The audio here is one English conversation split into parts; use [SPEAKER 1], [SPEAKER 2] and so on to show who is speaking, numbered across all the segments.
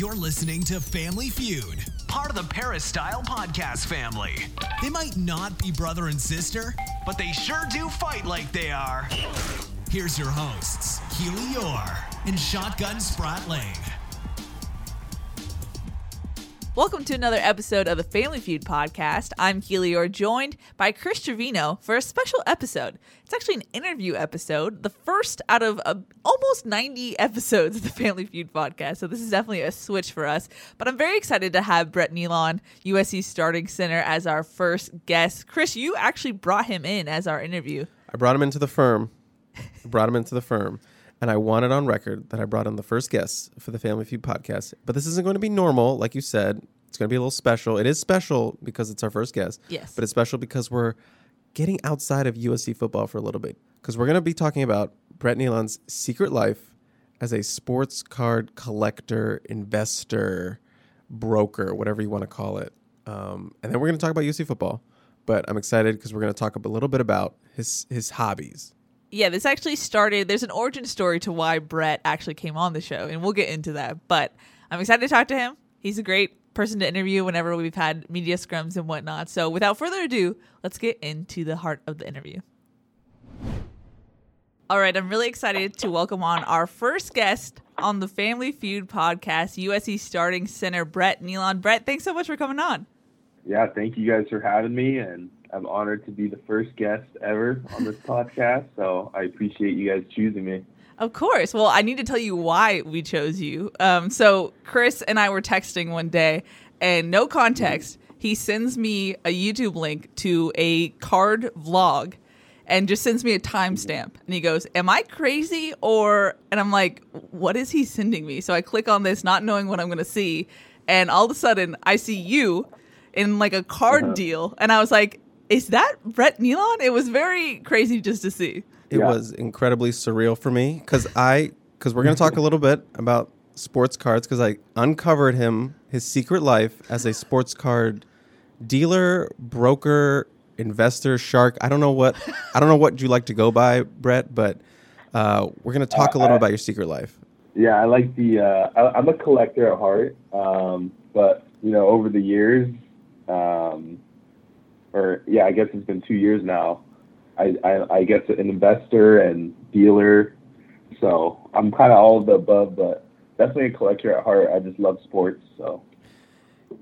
[SPEAKER 1] You're listening to Family Feud,
[SPEAKER 2] part of the Peristyle podcast family.
[SPEAKER 1] They might not be brother and sister,
[SPEAKER 2] but they sure do fight like they are.
[SPEAKER 1] Here's your hosts, Keely Eure and Shotgun Spratling.
[SPEAKER 3] Welcome to another episode of the Family Feud podcast. I'm Keely Eure, joined by Chris Trevino for a special episode. It's actually an interview episode, the first out of uh, almost 90 episodes of the Family Feud podcast. So this is definitely a switch for us. But I'm very excited to have Brett Neilon, USC starting center, as our first guest. Chris, you actually brought him in as our interview.
[SPEAKER 4] I brought him into the firm. I brought him into the firm. And I want it on record that I brought in the first guest for the Family Feud podcast. But this isn't going to be normal, like you said. It's going to be a little special. It is special because it's our first guest.
[SPEAKER 3] Yes.
[SPEAKER 4] But it's special because we're getting outside of USC football for a little bit. Because we're going to be talking about Brett Neilon's secret life as a sports card collector, investor, broker, whatever you want to call it. Um, and then we're going to talk about USC football. But I'm excited because we're going to talk a little bit about his his hobbies
[SPEAKER 3] yeah, this actually started. There's an origin story to why Brett actually came on the show, and we'll get into that. But I'm excited to talk to him. He's a great person to interview whenever we've had media scrums and whatnot. So without further ado, let's get into the heart of the interview. All right, I'm really excited to welcome on our first guest on the Family Feud podcast, USC starting center Brett Neilon. Brett, thanks so much for coming on.
[SPEAKER 5] Yeah, thank you guys for having me, and I'm honored to be the first guest ever on this podcast. So I appreciate you guys choosing me.
[SPEAKER 3] Of course. Well, I need to tell you why we chose you. Um, so Chris and I were texting one day, and no context, he sends me a YouTube link to a card vlog and just sends me a timestamp. And he goes, Am I crazy? Or, and I'm like, What is he sending me? So I click on this, not knowing what I'm going to see. And all of a sudden, I see you in like a card uh-huh. deal. And I was like, is that Brett Neilon? It was very crazy just to see.
[SPEAKER 4] It yeah. was incredibly surreal for me because I because we're going to talk a little bit about sports cards because I uncovered him his secret life as a sports card dealer, broker, investor, shark. I don't know what I don't know what you like to go by, Brett, but uh, we're going to talk uh, a little I, about your secret life.
[SPEAKER 5] Yeah, I like the. Uh, I, am a collector at heart, um, but you know, over the years, um, or yeah, I guess it's been two years now. I, I, I guess an investor and dealer. So I'm kind of all of the above, but definitely a collector at heart. I just love sports. So.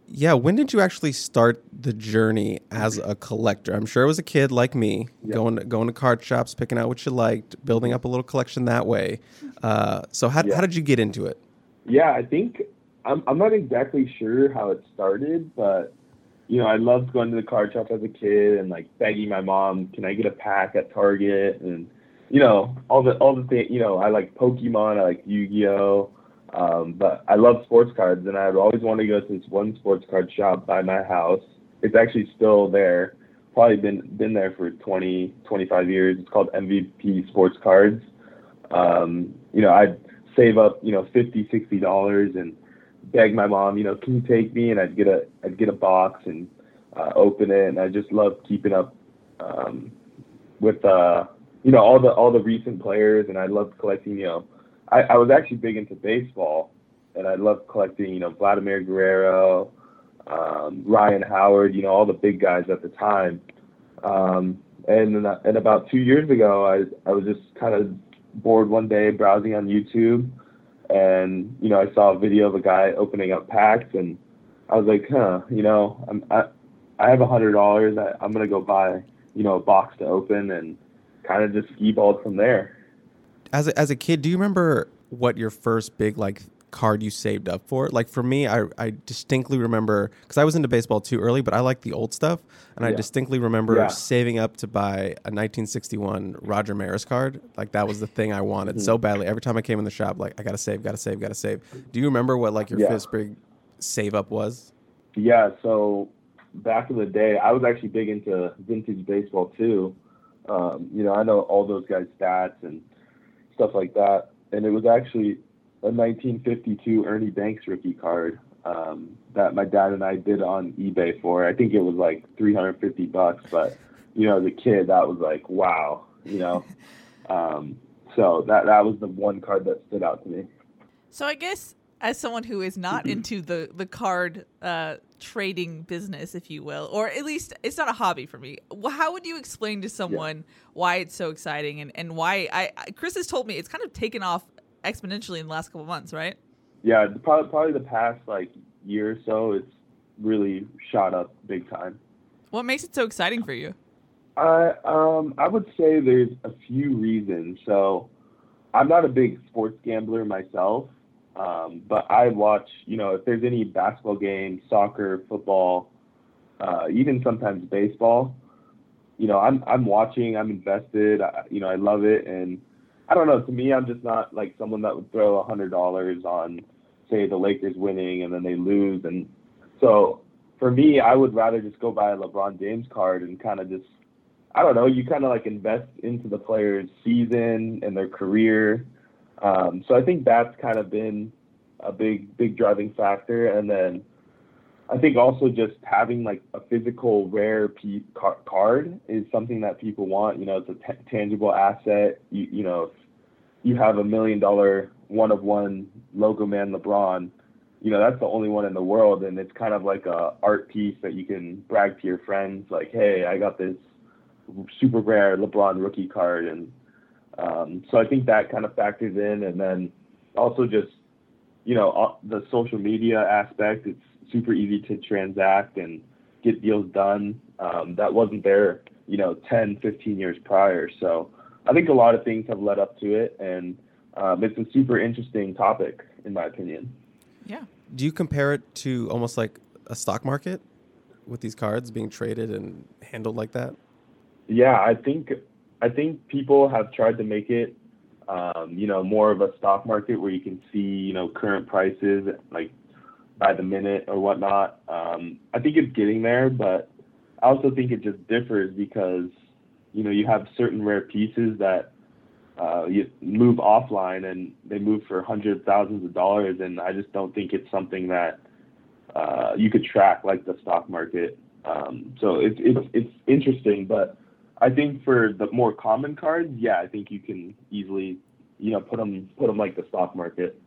[SPEAKER 4] Yeah, when did you actually start the journey as a collector? I'm sure it was a kid like me, yeah. going to, going to card shops, picking out what you liked, building up a little collection that way. Uh, so how, yeah. how did you get into it?
[SPEAKER 5] Yeah, I think I'm I'm not exactly sure how it started, but you know, I loved going to the card shop as a kid and like begging my mom, "Can I get a pack at Target?" and you know, all the all the things. You know, I like Pokemon, I like Yu-Gi-Oh, um, but I love sports cards, and I'd always want to go to this one sports card shop by my house. It's actually still there. Probably been been there for 20, 25 years. It's called MVP Sports Cards. Um, you know, I'd save up, you know, fifty, sixty dollars and beg my mom, you know, can you take me? And I'd get a I'd get a box and uh, open it, and I just love keeping up um, with uh, you know all the all the recent players, and I loved collecting. You know, I, I was actually big into baseball, and I loved collecting. You know, Vladimir Guerrero, um, Ryan Howard. You know, all the big guys at the time. Um, and and about two years ago, I I was just kind of bored one day browsing on YouTube and you know I saw a video of a guy opening up packs, and I was like, huh, you know, I'm I, I have a hundred dollars. I'm gonna go buy you know a box to open, and kind of just skee balled from there.
[SPEAKER 4] As a, as a kid, do you remember what your first big like card you saved up for? Like for me, I, I distinctly remember because I was into baseball too early, but I like the old stuff, and I distinctly remember
[SPEAKER 5] Yeah.
[SPEAKER 4] saving up to buy a 1961 Roger Maris card. Like that was the thing I wanted
[SPEAKER 5] Mm-hmm.
[SPEAKER 4] so badly. Every time I came in the shop, like I gotta save, gotta save, gotta save. Do you remember what like your
[SPEAKER 5] Yeah.
[SPEAKER 4] first big save up was?
[SPEAKER 5] Yeah, so back in the day, I was actually big into vintage baseball too. Um, you know, I know all those guys' stats and stuff like that. And it was actually a 1952 Ernie Banks rookie card um, that my dad and I did on eBay for. I think it was like 350 bucks, but you know, as a kid, that was like wow. You know, um, so that that was the one card that stood out to me.
[SPEAKER 3] So I guess as someone who is not into the the card uh, trading business, if you will, or at least it's not a hobby for me. How would you explain to someone why it's so exciting and and why I, I Chris has told me it's kind of taken off exponentially in the last couple months, right?
[SPEAKER 5] Yeah, the- probably probably the past like year or so, it's really shot up big time.
[SPEAKER 3] What makes it so exciting for you?
[SPEAKER 5] I um I would say there's a few reasons. So I'm not a big sports gambler myself, um, but I watch. You know, if there's any basketball game, soccer, football, uh, even sometimes baseball. You know, I'm I'm watching. I'm invested. I, you know, I love it, and I don't know. To me, I'm just not like someone that would throw a hundred dollars on, say, the Lakers winning and then they lose, and so for me, I would rather just go buy a LeBron James card and kind of just I don't know, you kind of like invest into the player's season and their career. Um, so I think that's kind of been a big, big driving factor. And then I think also just having like a physical rare P- card is something that people want. You know, it's a t- tangible asset. You, you know, you have a million dollar one of one logo man LeBron, you know, that's the only one in the world. And it's kind of like a art piece that you can brag to your friends, like, hey, I got this super rare LeBron rookie card, and um, so I think that kind of factors in, and then also just you know uh, the social media aspect. It's super easy to transact and get deals done. Um, that wasn't there, you know, 10, 15 years prior. So I think a lot of things have led up to it, and um, it's a super interesting topic in my opinion.
[SPEAKER 3] Yeah.
[SPEAKER 4] Do you compare it to almost like a stock market with these cards being traded and handled like that?
[SPEAKER 5] Yeah, I think I think people have tried to make it, um, you know, more of a stock market where you can see, you know, current prices like by the minute or whatnot. Um, I think it's getting there, but I also think it just differs because, you know, you have certain rare pieces that uh, you move offline and they move for hundreds of thousands of dollars, and I just don't think it's something that uh, you could track like the stock market. Um, so it's it's it's interesting, but I think for the more common cards, yeah, I think you can easily, you know, put them put them like the stock market.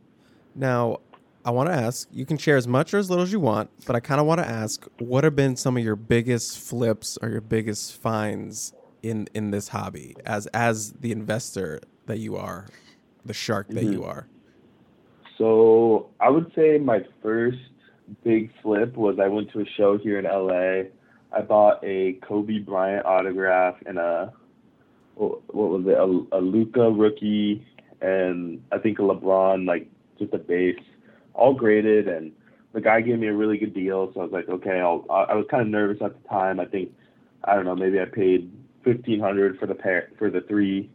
[SPEAKER 4] Now, I want to ask, you can share as much or as little as you want, but I kind of want to ask, what have been some of your biggest flips or your biggest finds in in this hobby as as the investor that you are, the shark that you mm-hmm. are?
[SPEAKER 5] So I would say my first big flip was I went to a show here in LA. I bought a Kobe Bryant autograph and a what was it a, a Luka rookie and I think a LeBron like just a base, all graded and the guy gave me a really good deal. So I was like, okay, I'll. I I was kind of nervous at the time. I think I don't know, maybe I paid fifteen hundred for the pair for the three,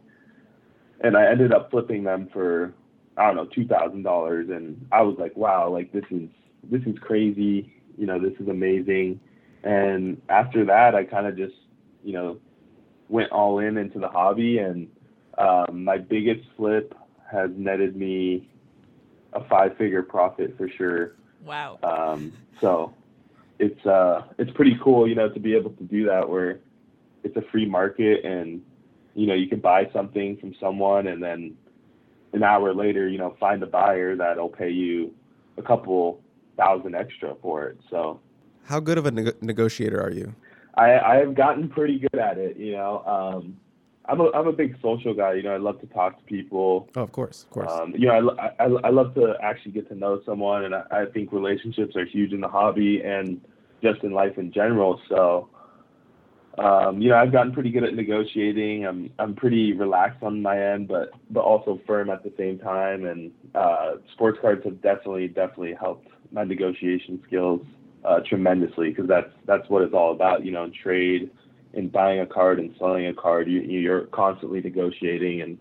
[SPEAKER 5] and I ended up flipping them for I don't know two thousand dollars, and I was like, wow, like this is this is crazy. You know, this is amazing. And after that, I kind of just you know went all in into the hobby, and um, my biggest flip has netted me a five-figure profit for sure.
[SPEAKER 3] Wow.
[SPEAKER 5] Um, so it's uh it's pretty cool, you know, to be able to do that where it's a free market and you know you can buy something from someone and then an hour later, you know, find a buyer that'll pay you a couple thousand extra for it. So
[SPEAKER 4] How good of a neg- negotiator are you?
[SPEAKER 5] I I've gotten pretty good at it, you know. Um, I'm a I'm a big social guy, you know. I love to talk to people.
[SPEAKER 4] Oh, of course, of course.
[SPEAKER 5] Um, you know, I, I, I love to actually get to know someone, and I, I think relationships are huge in the hobby and just in life in general. So, Um, you know, I've gotten pretty good at negotiating. I'm I'm pretty relaxed on my end, but but also firm at the same time. And uh, sports cards have definitely definitely helped my negotiation skills uh, tremendously because that's that's what it's all about. You know, in trade, in buying a card and selling a card, you you're constantly negotiating and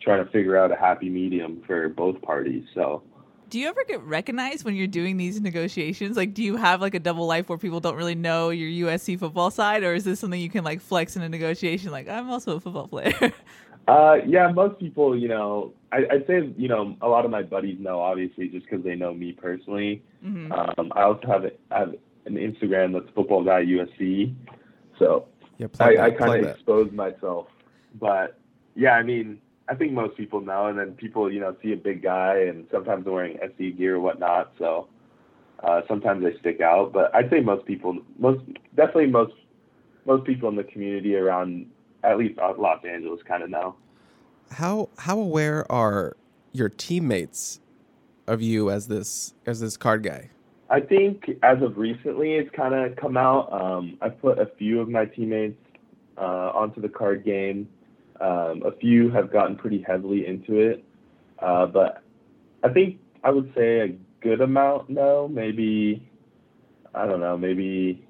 [SPEAKER 5] trying to figure out a happy medium for both parties. So
[SPEAKER 3] do you ever get recognized when you're doing these negotiations? Like, do you have like a double life where people don't really know your USC football side, or is this something you can like flex in a negotiation? Like, I'm also a football player.
[SPEAKER 5] uh, yeah, most people, you know, I, would say, you know, a lot of my buddies know, obviously, just because they know me personally. Mm-hmm. Um, I also have, I have an Instagram that's football guy USC, so yeah, I, I kind of expose myself. But yeah, I mean, I think most people know, and then people, you know, see a big guy, and sometimes they're wearing SC gear or whatnot. So uh, sometimes they stick out, but I'd say most people, most definitely most most people in the community around at least Los Angeles kind of know.
[SPEAKER 4] How how aware are your teammates of you as this as this card guy?
[SPEAKER 5] I think as of recently, it's kind of come out. Um, I've put a few of my teammates uh, onto the card game. Um, a few have gotten pretty heavily into it, uh, but I think I would say a good amount no, maybe I don't know, maybe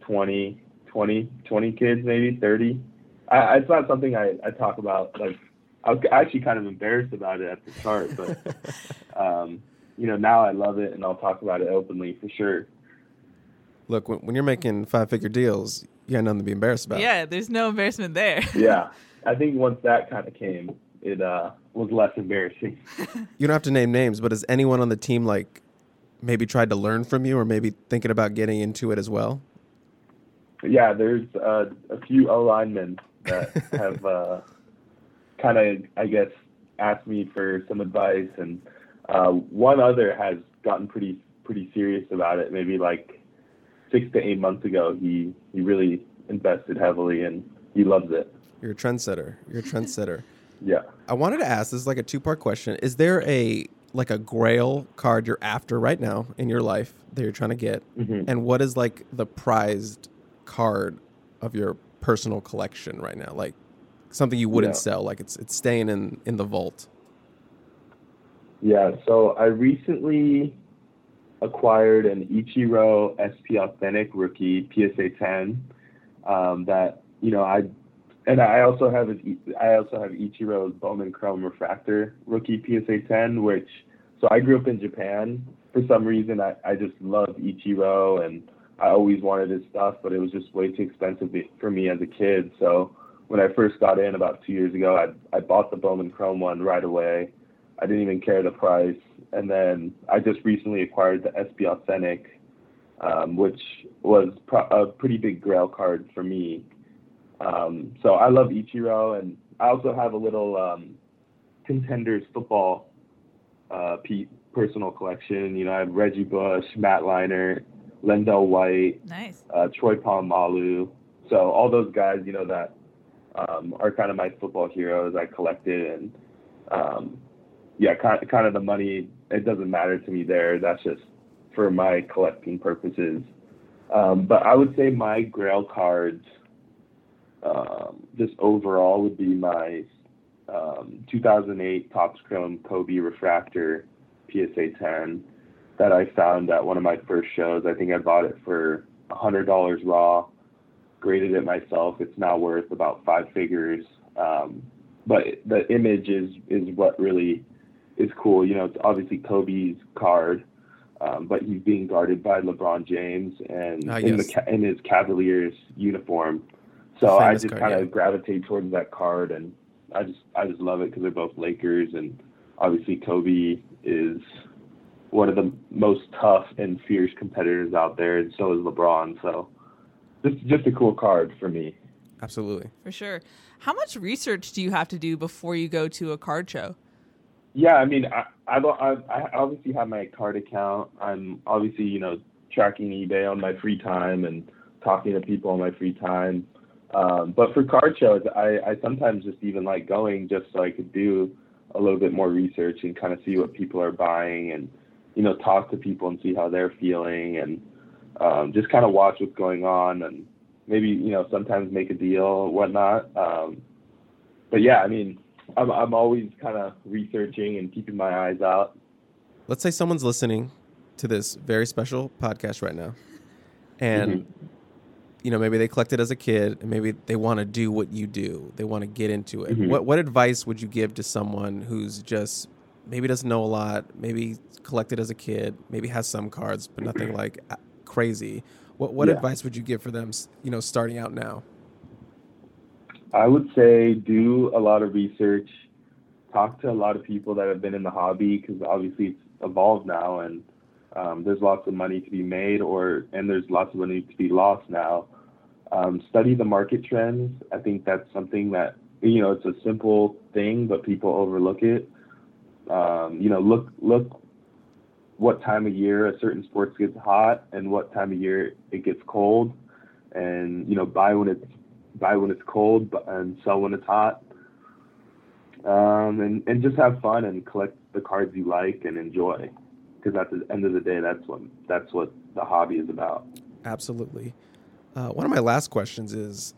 [SPEAKER 5] 20, 20, 20 kids, maybe 30. I, it's not something I, I talk about. Like I was actually kind of embarrassed about it at the start, but um, you know now I love it and I'll talk about it openly for sure.
[SPEAKER 4] Look, when, when you're making five figure deals, you got nothing to be embarrassed about.
[SPEAKER 3] Yeah, there's no embarrassment there.
[SPEAKER 5] yeah. I think once that kind of came, it uh, was less embarrassing.
[SPEAKER 4] you don't have to name names, but has anyone on the team like maybe tried to learn from you, or maybe thinking about getting into it as well?
[SPEAKER 5] Yeah, there's uh, a few O linemen that have uh, kind of, I guess, asked me for some advice, and uh, one other has gotten pretty pretty serious about it. Maybe like six to eight months ago, he he really invested heavily and he loves it.
[SPEAKER 4] You're a trendsetter. You're a trendsetter.
[SPEAKER 5] yeah.
[SPEAKER 4] I wanted to ask this is like a two part question. Is there a like a grail card you're after right now in your life that you're trying to get? Mm-hmm. And what is like the prized card of your personal collection right now? Like something you wouldn't yeah. sell, like it's it's staying in in the vault.
[SPEAKER 5] Yeah, so I recently acquired an Ichiro SP Authentic rookie PSA 10 um, that you know I and I also have his, I also have Ichiro's Bowman Chrome Refractor rookie PSA 10, which so I grew up in Japan. For some reason, I, I just love Ichiro and I always wanted his stuff, but it was just way too expensive for me as a kid. So when I first got in about two years ago, I I bought the Bowman Chrome one right away. I didn't even care the price, and then I just recently acquired the SP Authentic, um, which was pro- a pretty big Grail card for me um, so I love Ichiro, and I also have a little um, contenders football uh, personal collection. You know, I have Reggie Bush, Matt Leinart, LenDale White,
[SPEAKER 3] nice,
[SPEAKER 5] uh, Troy Polamalu. So all those guys, you know, that um, are kind of my football heroes. I collected, and um, yeah, kind of, kind of the money. It doesn't matter to me there. That's just for my collecting purposes. Um, but I would say my Grail cards um, just overall would be my um, 2008 Topps Chrome Kobe Refractor PSA 10 that I found at one of my first shows. I think I bought it for $100 raw, graded it myself. It's now worth about five figures. Um, but the image is, is what really is cool. You know, it's obviously Kobe's card, um, but he's being guarded by LeBron James and uh, in, yes. the, in his Cavaliers uniform. So I just kind of yeah. gravitate towards that card, and I just I just love it because they're both Lakers, and obviously Kobe is one of the most tough and fierce competitors out there, and so is LeBron. So just just a cool card for me.
[SPEAKER 4] Absolutely,
[SPEAKER 3] for sure. How much research do you have to do before you go to a card show?
[SPEAKER 5] Yeah, I mean, I I, I obviously have my card account. I'm obviously you know tracking eBay on my free time and talking to people on my free time. Um, but for card shows, I, I sometimes just even like going just so I could do a little bit more research and kind of see what people are buying and you know talk to people and see how they're feeling and um, just kind of watch what's going on and maybe you know sometimes make a deal or whatnot. Um, but yeah, I mean, I'm I'm always kind of researching and keeping my eyes out.
[SPEAKER 4] Let's say someone's listening to this very special podcast right now, and
[SPEAKER 5] Mhm.
[SPEAKER 4] You know maybe they collected as a kid, and maybe they want to do what you do. They want to get into it.
[SPEAKER 5] Mhm.
[SPEAKER 4] What what advice would you give to someone who's just maybe doesn't know a lot, maybe collected as a kid, maybe has some cards, but nothing like crazy? What what
[SPEAKER 5] Yeah.
[SPEAKER 4] advice would you give for them? You know, starting out now.
[SPEAKER 5] I would say do a lot of research, talk to a lot of people that have been in the hobby because obviously it's evolved now and um, there's lots of money to be made or and there's lots of money to be lost now. Um, study the market trends. I think that's something that you know it's a simple thing, but people overlook it. Um, you know, look look what time of year a certain sports gets hot and what time of year it gets cold, and you know buy when it's buy when it's cold and sell when it's hot. Um, and, and just have fun and collect the cards you like and enjoy. Because at the end of the day, that's what that's what the hobby is about.
[SPEAKER 4] Absolutely. Uh, one of my last questions is,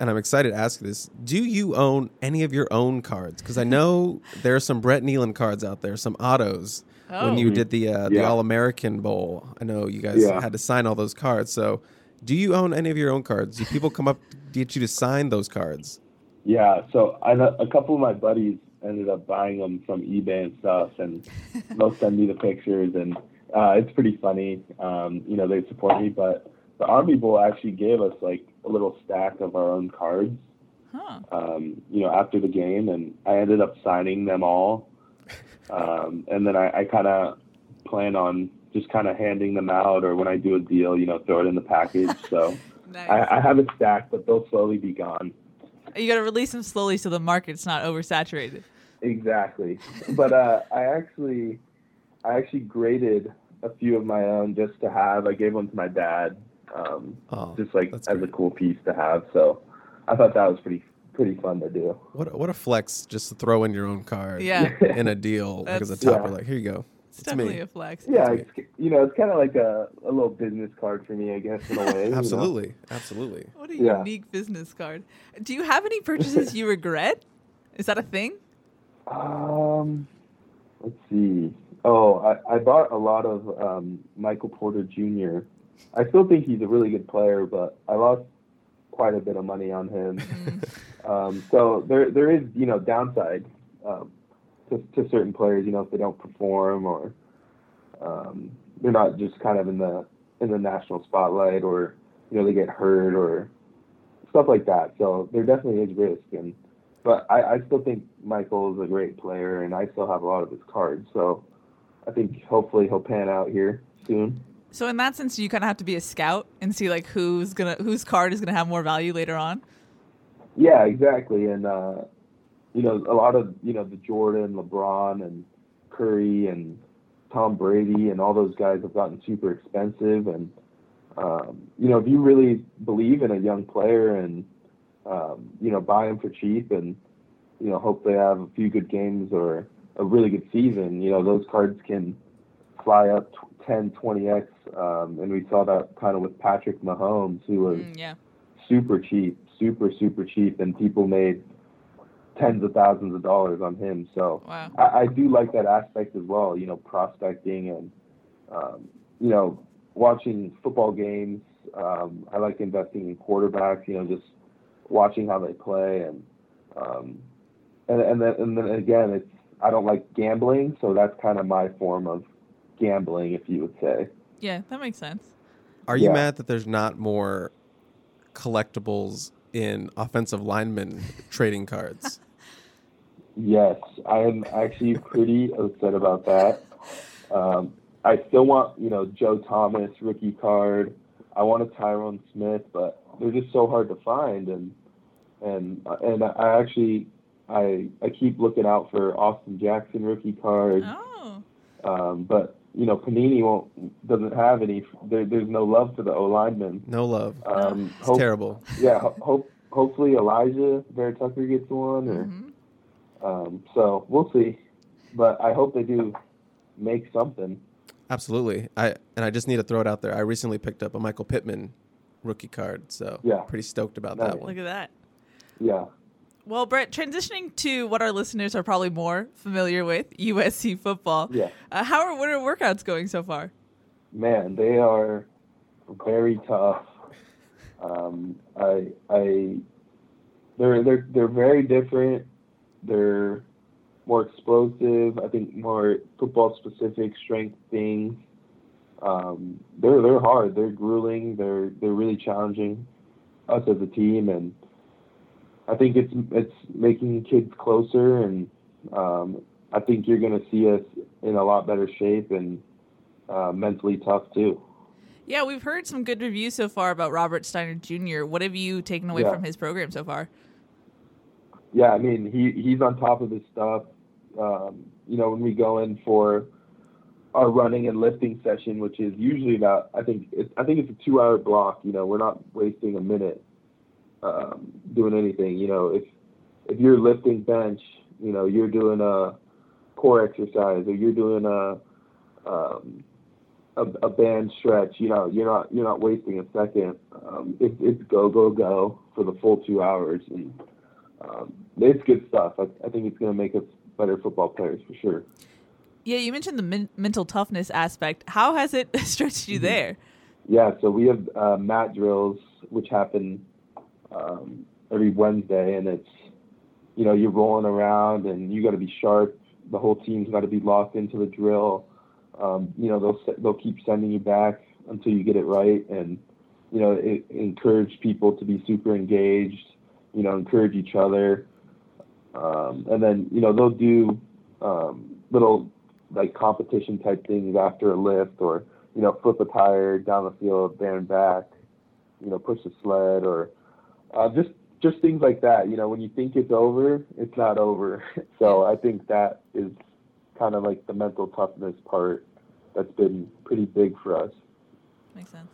[SPEAKER 4] and I'm excited to ask this: Do you own any of your own cards? Because I know there are some Brett Neilon cards out there, some autos. When
[SPEAKER 3] Oh.
[SPEAKER 4] you did the uh, the
[SPEAKER 5] Yeah.
[SPEAKER 4] All American Bowl, I know you guys
[SPEAKER 5] Yeah.
[SPEAKER 4] had to sign all those cards. So, do you own any of your own cards? Do people come up to get you to sign those cards?
[SPEAKER 5] Yeah, so I know a couple of my buddies ended up buying them from eBay and stuff, and they'll send me the pictures, and uh, it's pretty funny. Um, you know, they support me, but the Army Bowl actually gave us like a little stack of our own cards.
[SPEAKER 3] Huh.
[SPEAKER 5] um, you know, after the game, and I ended up signing them all. Um, and then I, I kind of plan on just kind of handing them out, or when I do a deal, you know, throw it in the package. So
[SPEAKER 3] Nice.
[SPEAKER 5] I, I have a stack, but they'll slowly be gone.
[SPEAKER 3] you got to release them slowly so the market's not oversaturated.
[SPEAKER 5] Exactly. But uh, I actually, I actually graded a few of my own just to have. I gave one to my dad, um,
[SPEAKER 4] Oh,
[SPEAKER 5] just like
[SPEAKER 4] that's
[SPEAKER 5] as a cool piece to have. So I thought that was pretty pretty fun to do.
[SPEAKER 4] What a- what a flex just to throw in your own card
[SPEAKER 3] Yeah.
[SPEAKER 4] in a deal like as a
[SPEAKER 3] That's-
[SPEAKER 4] topper.
[SPEAKER 5] Yeah.
[SPEAKER 4] Like here you go.
[SPEAKER 3] It's,
[SPEAKER 4] It's
[SPEAKER 3] definitely
[SPEAKER 4] me.
[SPEAKER 3] a flex.
[SPEAKER 5] Yeah, it's, you know, it's kind of like a, a little business card for me, I guess, in a way. you know?
[SPEAKER 4] Absolutely, absolutely.
[SPEAKER 3] What a
[SPEAKER 5] Yeah.
[SPEAKER 3] unique business card. Do you have any purchases you regret? Is that a thing?
[SPEAKER 5] Um, let's see. Oh, I, I bought a lot of um, Michael Porter Jr. I still think he's a really good player, but I lost quite a bit of money on him. um, so there there is you know downside um, to to certain players. You know if they don't perform or um, they're not just kind of in the in the national spotlight or you know they get hurt or stuff like that. So there definitely is risk and but I, I still think Michael is a great player, and I still have a lot of his cards. So I think hopefully he'll pan out here soon.
[SPEAKER 3] So in that sense, you kind of have to be a scout and see like who's gonna whose card is gonna have more value later on.
[SPEAKER 5] Yeah, exactly. And uh, you know, a lot of you know the Jordan, LeBron, and Curry, and Tom Brady, and all those guys have gotten super expensive. And um, you know, if you really believe in a young player and um, you know buy them for cheap and you know hope they have a few good games or a really good season, you know those cards can fly up 10, 20x. Um, and we saw that kind of with Patrick Mahomes, who was
[SPEAKER 3] Mm, yeah.
[SPEAKER 5] super cheap, super super cheap, and people made tens of thousands of dollars on him. So
[SPEAKER 3] Wow.
[SPEAKER 5] I, I do like that aspect as well. You know, prospecting and um, you know watching football games. Um, I like investing in quarterbacks. You know, just watching how they play and um, and and then and then again, it's I don't like gambling, so that's kind of my form of gambling, if you would say.
[SPEAKER 3] Yeah, that makes sense.
[SPEAKER 4] Are you
[SPEAKER 5] Yeah.
[SPEAKER 4] mad that there's not more collectibles in offensive lineman trading cards?
[SPEAKER 5] Yes, I am actually pretty upset about that. Um, I still want, you know, Joe Thomas rookie card. I want a Tyron Smith, but they're just so hard to find, and and and I actually I I keep looking out for Austin Jackson rookie card,
[SPEAKER 3] Oh.
[SPEAKER 5] um, but you know Panini won't doesn't have any. There, there's no love for the O lineman.
[SPEAKER 4] No love.
[SPEAKER 5] Um,
[SPEAKER 4] It's
[SPEAKER 5] hope-
[SPEAKER 4] terrible.
[SPEAKER 5] Yeah, ho- hope hopefully Alijah Vera-Tucker gets one, or
[SPEAKER 3] Mhm.
[SPEAKER 5] um, so we'll see. But I hope they do make something.
[SPEAKER 4] Absolutely. I and I just need to throw it out there. I recently picked up a Michael Pittman rookie card. So
[SPEAKER 5] Yeah.
[SPEAKER 4] pretty stoked about
[SPEAKER 5] Nice.
[SPEAKER 4] that one.
[SPEAKER 3] Look at that.
[SPEAKER 5] Yeah.
[SPEAKER 3] Well, Brett, transitioning to what our listeners are probably more familiar with, USC football.
[SPEAKER 5] Yeah.
[SPEAKER 3] Uh, how are winter workouts going so far?
[SPEAKER 5] Man, they are very tough. Um, I, I, they're they're they're very different. They're more explosive. I think more football specific strength things. Um, they're they're hard. They're grueling. They're they're really challenging us as a team, and I think it's it's making kids closer, and um, I think you're going to see us in a lot better shape and uh, mentally tough too.
[SPEAKER 3] Yeah, we've heard some good reviews so far about Robert Steiner Jr. What have you taken away
[SPEAKER 5] Yeah.
[SPEAKER 3] from his program so far?
[SPEAKER 5] Yeah, I mean he he's on top of his stuff. Um, you know, when we go in for our running and lifting session, which is usually about I think it's I think it's a two hour block. You know, we're not wasting a minute um, doing anything. You know, if if you're lifting bench, you know, you're doing a core exercise or you're doing a um, a, a band stretch. You know, you're not you're not wasting a second. Um, it's it's go go go for the full two hours and um, it's good stuff. I, I think it's going to make us better football players for sure.
[SPEAKER 3] Yeah, you mentioned the men- mental toughness aspect. How has it stretched
[SPEAKER 5] Mm-hmm.
[SPEAKER 3] you there?
[SPEAKER 5] Yeah, so we have uh, mat drills which happen um, every Wednesday, and it's you know you're rolling around and you got to be sharp. The whole team's got to be locked into the drill. Um, you know they'll they'll keep sending you back until you get it right, and you know it, encourage people to be super engaged. You know, encourage each other, um, and then you know they'll do um, little like competition type things after a lift or you know, flip a tire down the field, there and back, you know, push a sled or uh, just just things like that. You know, when you think it's over, it's not over. so I think that is kind of like the mental toughness part that's been pretty big for us.
[SPEAKER 3] Makes sense.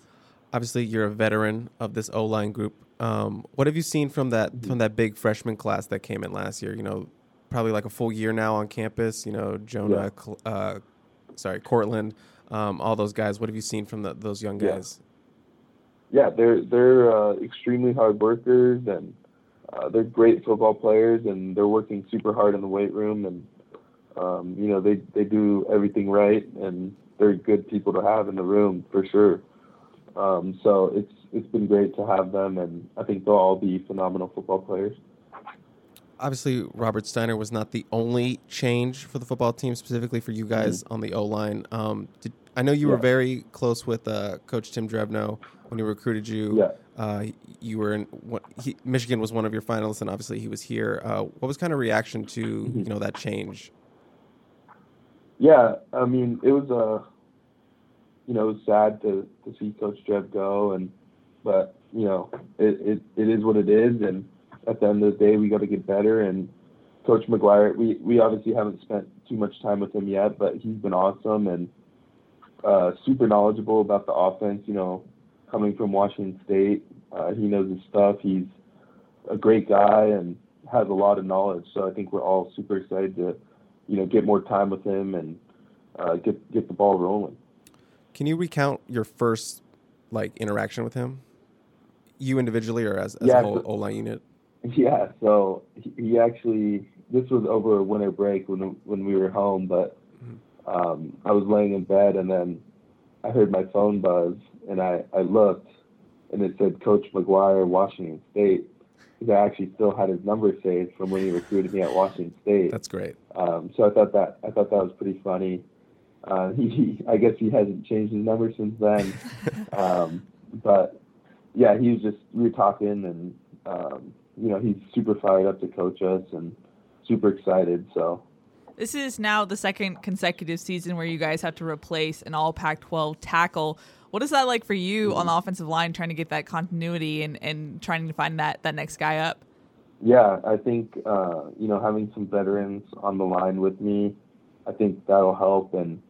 [SPEAKER 4] Obviously, you're a veteran of this O line group. Um, what have you seen from that from that big freshman class that came in last year? You know, probably like a full year now on campus. You know, Jonah, Cl- uh, sorry, Courtland, um, all those guys. What have you seen from the, those young guys?
[SPEAKER 5] yeah, they're they're uh, extremely hard workers and uh, they're great football players and they're working super hard in the weight room and um, you know they they do everything right and they're good people to have in the room for sure. Um, so it's it's been great to have them and I think they'll all be phenomenal football players.
[SPEAKER 4] Obviously, Robert Steiner was not the only change for the football team, specifically for you guys on the O line. Um, did, I know you were
[SPEAKER 5] Mm-hmm.
[SPEAKER 4] Very close with uh, Coach Tim Drevno when he recruited you.
[SPEAKER 5] Yeah.
[SPEAKER 4] Uh, you were in what, he, Michigan was one of your finalists, and obviously he was here. Uh, what was kind of reaction to
[SPEAKER 5] Mm-hmm.
[SPEAKER 4] you know that change?
[SPEAKER 5] Yeah, I mean, it was uh, you know, it was sad to to see Coach Jeb go, and but you know, it it, it is what it is, and at the end of the day, we got to get better. And Coach McGuire, we we obviously haven't spent too much time with him yet, but he's been awesome and uh, super knowledgeable about the offense. You know, coming from Washington State, uh, he knows his stuff. He's a great guy and has a lot of knowledge. So I think we're all super excited to you know, get more time with him and uh, get get the ball rolling.
[SPEAKER 4] Can you recount your first like interaction with him, you individually or as, as
[SPEAKER 5] Yeah,
[SPEAKER 4] a whole O line unit?
[SPEAKER 5] Yeah, so he, he actually this was over winter break when when we were home, but um, I was laying in bed and then I heard my phone buzz and I I looked and it said Coach McGuire, Washington State. Because I actually still had his number saved from when he recruited me at Washington State.
[SPEAKER 4] That's great.
[SPEAKER 5] Um, so I thought that I thought that was pretty funny. Uh, he, he, I guess he hasn't changed his number since then. um, but yeah, he was just we were talking, and um, you know he's super fired up to coach us and super excited. So
[SPEAKER 3] This is now the second consecutive season where you guys have to replace an all Pac 12 tackle. What is that like for you on the offensive line, trying to get that continuity and, and trying to find that, that next guy up?
[SPEAKER 5] yeah, I think uh, you know having some veterans on the line with me, I think that'll help, and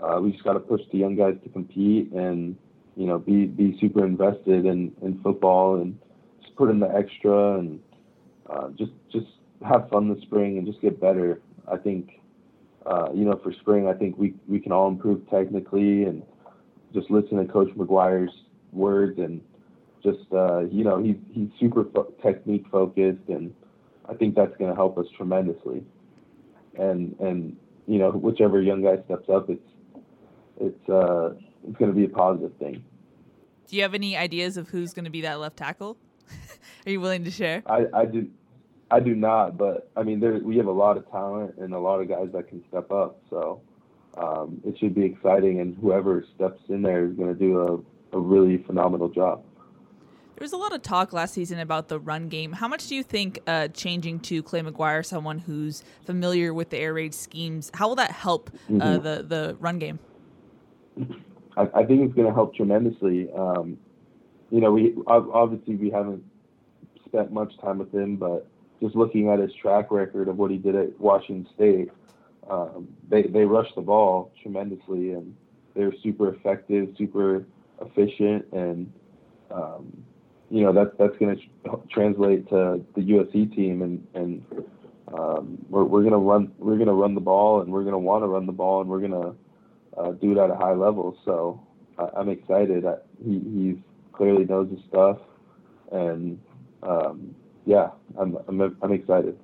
[SPEAKER 5] uh, we just got to push the young guys to compete and you know be be super invested in in football and just put in the extra and uh, just just have fun this spring and just get better. I think uh, you know for spring, I think we we can all improve technically and just listen to Coach McGuire's words and just uh, you know he's he's super fo- technique focused, and I think that's going to help us tremendously. And and you know whichever young guy steps up, it's it's uh, it's going to be a positive thing.
[SPEAKER 3] Do you have any ideas of who's going to be that left tackle? Are you willing to share?
[SPEAKER 5] I, I do I do not, but I mean there we have a lot of talent and a lot of guys that can step up, so um, it should be exciting. And whoever steps in there is going to do a, a really phenomenal job.
[SPEAKER 3] There was a lot of talk last season about the run game. How much do you think uh, changing to Clay McGuire, someone who's familiar with the air raid schemes, how will that help uh,
[SPEAKER 5] Mhm.
[SPEAKER 3] the the run game?
[SPEAKER 5] I, I think it's going to help tremendously. Um, you know, we obviously we haven't spent much time with him, but just looking at his track record of what he did at Washington State, um, they they rushed the ball tremendously, and they're super effective, super efficient, and um, you know that that's going to translate to the USC team, and and um, we're we're going to run we're going to run the ball, and we're going to want to run the ball, and we're going to uh, do it at a high level. So I, I'm excited. I, he he's clearly knows his stuff, and um, yeah, I'm, I'm I'm excited.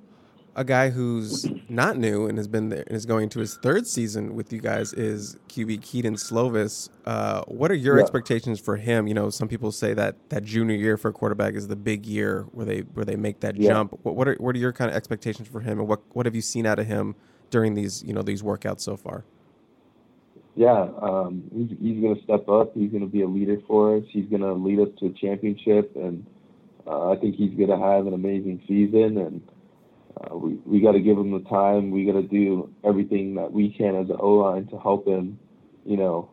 [SPEAKER 4] A guy who's not new and has been there and is going to his third season with you guys is QB Kedon Slovis. Uh, what are your
[SPEAKER 5] Yeah.
[SPEAKER 4] expectations for him? You know, some people say that that junior year for a quarterback is the big year where they where they make that
[SPEAKER 5] Yeah.
[SPEAKER 4] jump. What, what are what are your kind of expectations for him, and what what have you seen out of him during these you know these workouts so far?
[SPEAKER 5] Yeah, um, he's he's going to step up. He's going to be a leader for us. He's going to lead us to a championship, and uh, I think he's going to have an amazing season. And uh, we we got to give him the time. We got to do everything that we can as an O line to help him, you know,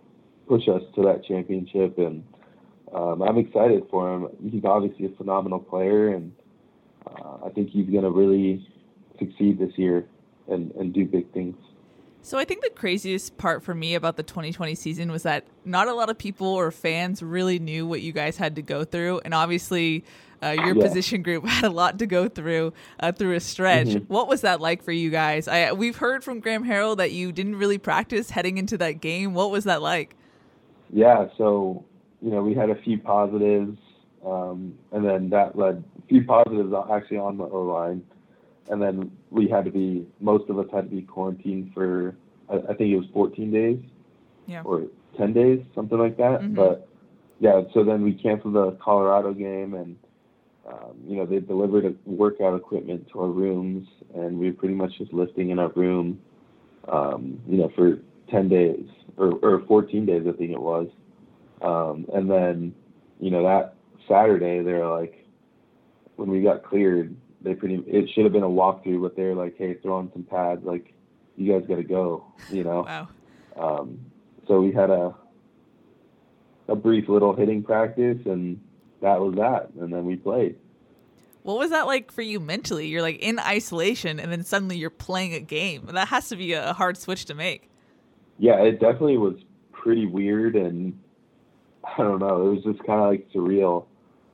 [SPEAKER 5] push us to that championship. And um, I'm excited for him. He's obviously a phenomenal player, and uh, I think he's going to really succeed this year and and do big things.
[SPEAKER 3] So I think the craziest part for me about the 2020 season was that not a lot of people or fans really knew what you guys had to go through, and obviously. Uh, your
[SPEAKER 5] Yeah.
[SPEAKER 3] position group had a lot to go through uh, through a stretch.
[SPEAKER 5] Mhm.
[SPEAKER 3] What was that like for you guys? I, we've heard from Graham Harrell that you didn't really practice heading into that game. What was that like?
[SPEAKER 5] Yeah, so you know we had a few positives, um, and then that led a few positives actually on the O line, and then we had to be most of us had to be quarantined for I, I think it was 14 days
[SPEAKER 3] Yeah.
[SPEAKER 5] or 10 days, something like that.
[SPEAKER 3] Mhm.
[SPEAKER 5] But yeah, so then we canceled the Colorado game, and um, you know they delivered a workout equipment to our rooms, and we were pretty much just lifting in our room, um, you know, for 10 days or, or 14 days, I think it was. Um, and then, you know, that Saturday, they're like, when we got cleared, they pretty, it should have been a walkthrough, but they're like, hey, throw on some pads, like, you guys got to go, you know?
[SPEAKER 3] Wow.
[SPEAKER 5] Um, so we had a, a brief little hitting practice, and that was that. And then we played.
[SPEAKER 3] What was that like for you mentally? You're like in isolation and then suddenly you're playing a game. That has to be a hard switch to make.
[SPEAKER 5] yeah, it definitely was pretty weird and I don't know, it was just kind of like surreal.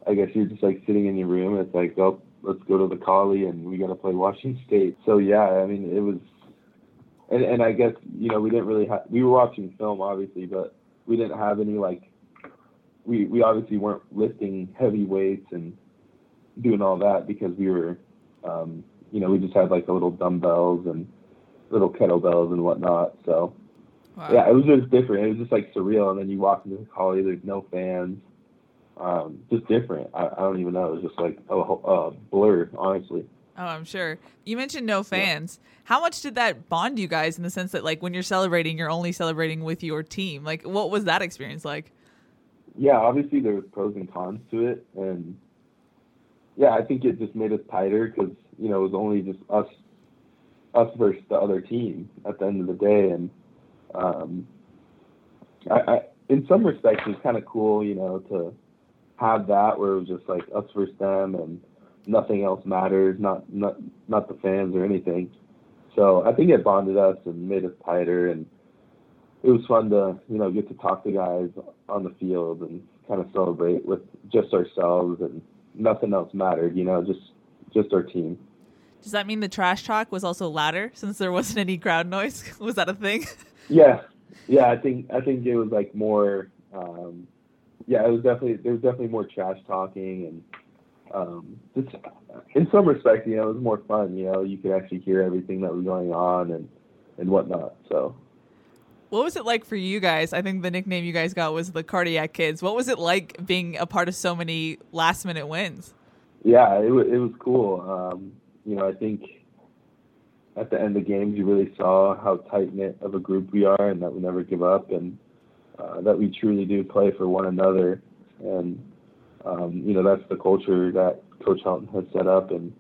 [SPEAKER 5] I guess you're just like sitting in your room. It's like, oh, let's go to the Coli and we got to play Washington State. So yeah, I mean, it was, and and I guess you know we didn't really have we were watching film obviously, but we didn't have any like we we obviously weren't lifting heavy weights and doing all that because we were um, you know we just had like the little dumbbells and little kettlebells and whatnot. So
[SPEAKER 3] Wow.
[SPEAKER 5] yeah, it was just different. It was just like surreal. And then you walk into the Coli, there's no fans. Um, just different. I, I don't even know. It was just like a, a blur, honestly.
[SPEAKER 3] Oh, I'm sure. You mentioned no fans. How much did that bond you guys in the sense that like when you're celebrating, you're only celebrating with your team? Like what was that experience like?
[SPEAKER 5] Yeah, obviously there was pros and cons to it, and yeah, I think it just made us tighter because you know it was only just us, us versus the other team at the end of the day, and um, I, I in some respects it's kind of cool, you know, to have that where it was just like us versus them and nothing else matters, not not not the fans or anything. So I think it bonded us and made us tighter, and it was fun to you know get to talk to guys on the field and kind of celebrate with just ourselves and nothing else mattered, you know, just just our team.
[SPEAKER 3] Does that mean the trash talk was also louder since there wasn't any crowd noise? was that a thing?
[SPEAKER 5] Yeah, yeah. I think I think it was like more um, yeah, it was definitely there was definitely more trash talking and um, just in some respect, you know, it was more fun. You know, you could actually hear everything that was going on and and whatnot. So
[SPEAKER 3] What was it like for you guys? I think the nickname you guys got was the Cardiac Kids. What was it like being a part of so many last minute wins?
[SPEAKER 5] yeah, it was it was cool. Um, you know, I think at the end of the games, you really saw how tight knit of a group we are, and that we never give up, and uh, that we truly do play for one another. And um, you know, that's the culture that Coach Helton has set up. And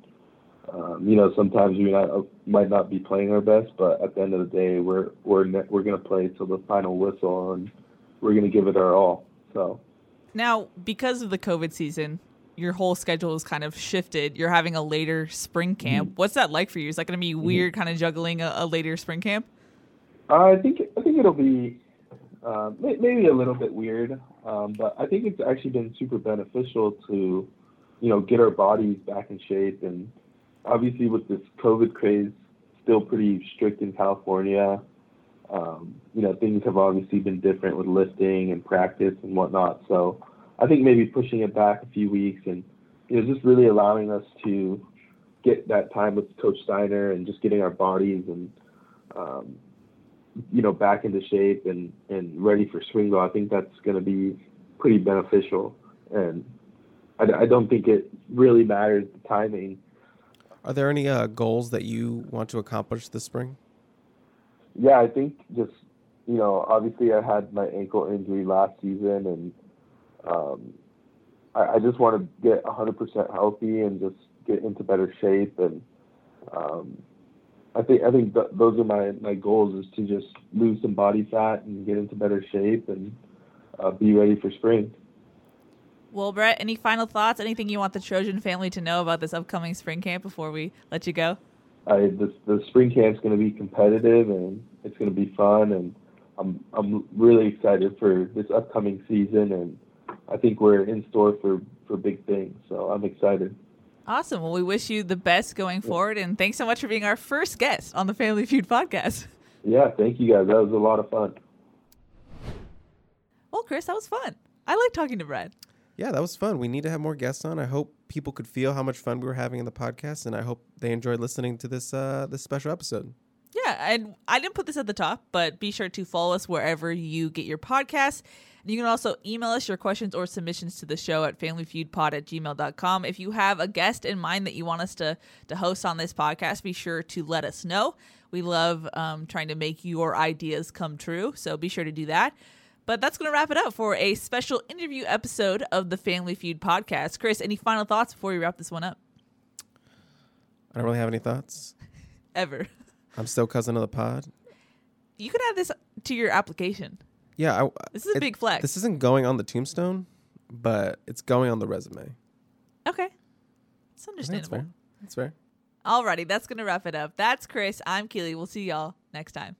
[SPEAKER 5] um, you know, sometimes we not, might not be playing our best, but at the end of the day, we're we're ne- we're going to play till the final whistle, and we're going to give it our all. So.
[SPEAKER 3] Now, because of the COVID season, your whole schedule is kind of shifted. You're having a later spring camp.
[SPEAKER 5] Mm-hmm.
[SPEAKER 3] What's that like for you? Is that going to be weird, kind of juggling a, a later spring camp?
[SPEAKER 5] I think I think it'll be uh, maybe a little bit weird, um, but I think it's actually been super beneficial to, you know, get our bodies back in shape. And obviously, with this COVID craze still pretty strict in California, um, you know, things have obviously been different with lifting and practice and whatnot. So I think maybe pushing it back a few weeks and you know just really allowing us to get that time with Coach Steiner and just getting our bodies and um, you know, back into shape and, and ready for spring ball, I think that's going to be pretty beneficial. And I, I don't think it really matters the timing.
[SPEAKER 4] Are there any uh, goals that you want to accomplish this spring?
[SPEAKER 5] Yeah, I think just, you know, obviously I had my ankle injury last season and um, I, I just want to get 100% healthy and just get into better shape. And um, I think I think th- those are my, my goals is to just lose some body fat and get into better shape and uh, be ready for spring.
[SPEAKER 3] Well, Brett, any final thoughts? Anything you want the Trojan family to know about this upcoming spring camp before we let you go?
[SPEAKER 5] I, the, the spring camp's going to be competitive and it's going to be fun and I'm I'm really excited for this upcoming season and I think we're in store for for big things. So I'm excited.
[SPEAKER 3] Awesome. Well, we wish you the best going forward, and thanks so much for being our first guest on the Family Feud podcast.
[SPEAKER 5] Yeah, thank you guys. That was a lot of fun.
[SPEAKER 3] Well, Chris, that was fun. I like talking to Brad.
[SPEAKER 4] Yeah, that was fun. We need to have more guests on. I hope people could feel how much fun we were having in the podcast, and I hope they enjoyed listening to this uh, this special episode.
[SPEAKER 3] Yeah, and I didn't put this at the top, but be sure to follow us wherever you get your podcasts. And you can also email us your questions or submissions to the show at familyfeudpod at gmail.com. If you have a guest in mind that you want us to, to host on this podcast, be sure to let us know. We love um, trying to make your ideas come true, so be sure to do that. But that's going to wrap it up for a special interview episode of the Family Feud podcast. Chris, any final thoughts before we wrap this one up?
[SPEAKER 4] I don't really have any thoughts.
[SPEAKER 3] Ever.
[SPEAKER 4] I'm still cousin of the pod.
[SPEAKER 3] You could add this to your application.
[SPEAKER 4] Yeah, I,
[SPEAKER 3] This is a big flex.
[SPEAKER 4] This isn't going on the tombstone, but it's going on the resume.
[SPEAKER 3] Okay. It's
[SPEAKER 4] think That's
[SPEAKER 3] understandable.
[SPEAKER 4] fair. That's fair.
[SPEAKER 3] Alrighty, that's gonna wrap it up. That's Chris. I'm Keely. We'll see y'all next time.